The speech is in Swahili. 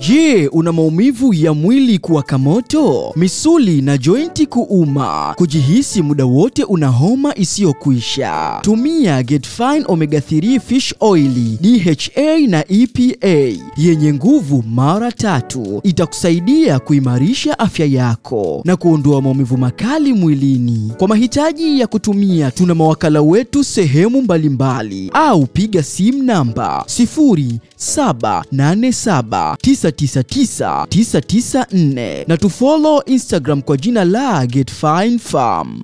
Je, una maumivu ya mwili kuwaka moto, misuli na jointi kuuma, kujihisi muda wote una homa isiyokwisha? Tumia Get Fine Omega 3 Fish Oil, DHA na EPA yenye nguvu mara tatu, itakusaidia kuimarisha afya yako na kuondoa maumivu makali mwilini. Kwa mahitaji ya kutumia, tuna mawakala wetu sehemu mbalimbali, au piga simu namba 0787999994 na tufollow Instagram kwa jina la Get Fine Farm.